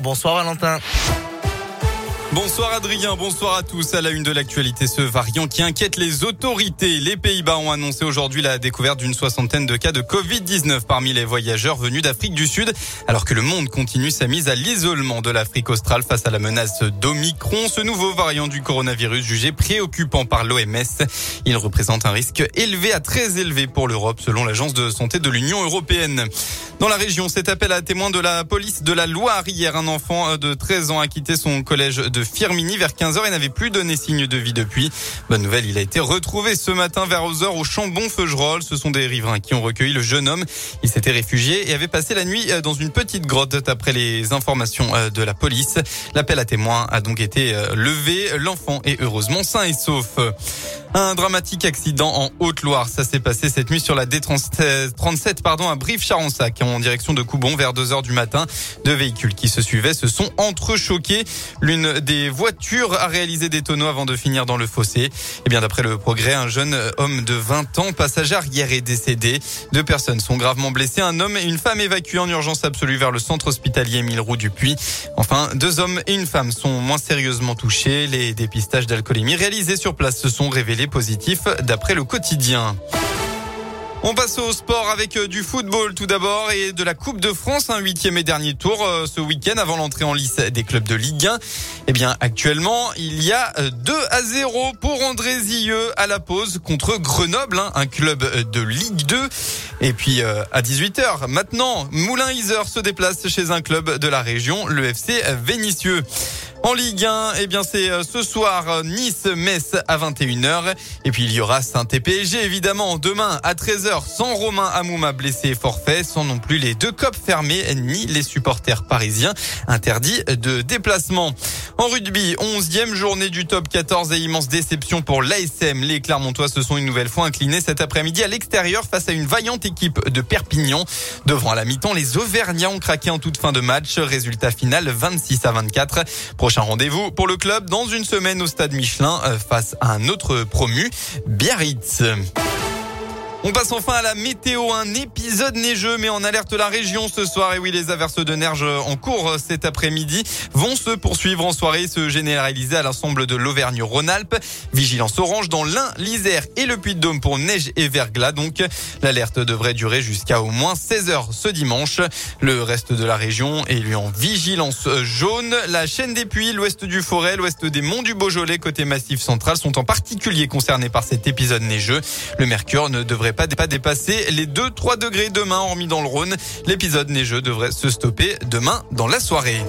Bonsoir Valentin. Bonsoir Adrien, bonsoir à tous. À la une de l'actualité, ce variant qui inquiète les autorités. Les Pays-Bas ont annoncé aujourd'hui la découverte d'une soixantaine de cas de Covid-19 parmi les voyageurs venus d'Afrique du Sud, alors que le monde continue sa mise à l'isolement de l'Afrique australe face à la menace d'Omicron, ce nouveau variant du coronavirus jugé préoccupant par l'OMS. Il représente un risque élevé à très élevé pour l'Europe, selon l'Agence de santé de l'Union européenne. Dans la région, cet appel à témoins de la police de la Loire. Hier, un enfant de 13 ans a quitté son collège de Firmini vers 15h et n'avait plus donné signe de vie depuis. Bonne nouvelle, il a été retrouvé ce matin vers 11h au Chambon-Feugerolles. Ce sont des riverains qui ont recueilli le jeune homme. Il s'était réfugié et avait passé la nuit euh, dans une petite grotte d'après les informations euh, de la police. L'appel à témoins a donc été euh, levé. L'enfant est heureusement sain et sauf. Un dramatique accident en Haute-Loire. Ça s'est passé cette nuit sur la D37 pardon, à Brive-Charonsac en direction de Coubon vers 2 heures du matin. Deux véhicules qui se suivaient se sont entrechoqués. L'une des voitures a réalisé des tonneaux avant de finir dans le fossé. Et eh bien d'après le progrès, un jeune homme de 20 ans, passager arrière, est décédé. Deux personnes sont gravement blessées. Un homme et une femme évacués en urgence absolue vers le centre hospitalier Mille Roux du Puy. Enfin, deux hommes et une femme sont moins sérieusement touchés. Les dépistages d'alcoolémie réalisés sur place se sont révélés positif d'après le quotidien. On passe au sport avec euh, du football tout d'abord et de la Coupe de France, un huitième et dernier tour euh, ce week-end avant l'entrée en lice des clubs de Ligue 1. Eh bien, actuellement, il y a 2 euh, à 0 pour André Zilleux à la pause contre Grenoble, hein, un club de Ligue 2. Et puis à 18h, maintenant, Moulin-Iser se déplace chez un club de la région, le FC Vénitieux. En Ligue 1, eh bien c'est euh, ce soir Nice-Metz à 21h. Et puis il y aura Saint-PSG évidemment demain à 13h sans Romain Amouma blessé et forfait, sans non plus les deux copes fermés ni les supporters parisiens interdits de déplacement. En rugby, 11e journée du top 14 et immense déception pour l'ASM. Les Clermontois se sont une nouvelle fois inclinés cet après-midi à l'extérieur face à une vaillante équipe de Perpignan. Devant à la mi-temps, les Auvergnats ont craqué en toute fin de match. Résultat final 26 à 24. Prochain rendez-vous pour le club dans une semaine au stade Michelin euh, face à un autre promu, Biarritz. On passe enfin à la météo, un épisode neigeux mais en alerte la région ce soir. Et oui, les averses de neige en cours cet après-midi vont se poursuivre en soirée, se généraliser à l'ensemble de l'Auvergne-Rhône-Alpes. Vigilance orange dans l'Ain, l'Isère et le Puy-de-Dôme pour neige et verglas. Donc, l'alerte devrait durer jusqu'à au moins 16 heures ce dimanche. Le reste de la région est lui en vigilance jaune. La chaîne des puits, l'ouest du Forêt, l'ouest des monts du Beaujolais côté massif central sont en particulier concernés par cet épisode neigeux. Le mercure ne devrait pas, pas dépasser les 2-3 degrés demain, hormis dans le Rhône. L'épisode neigeux devrait se stopper demain dans la soirée.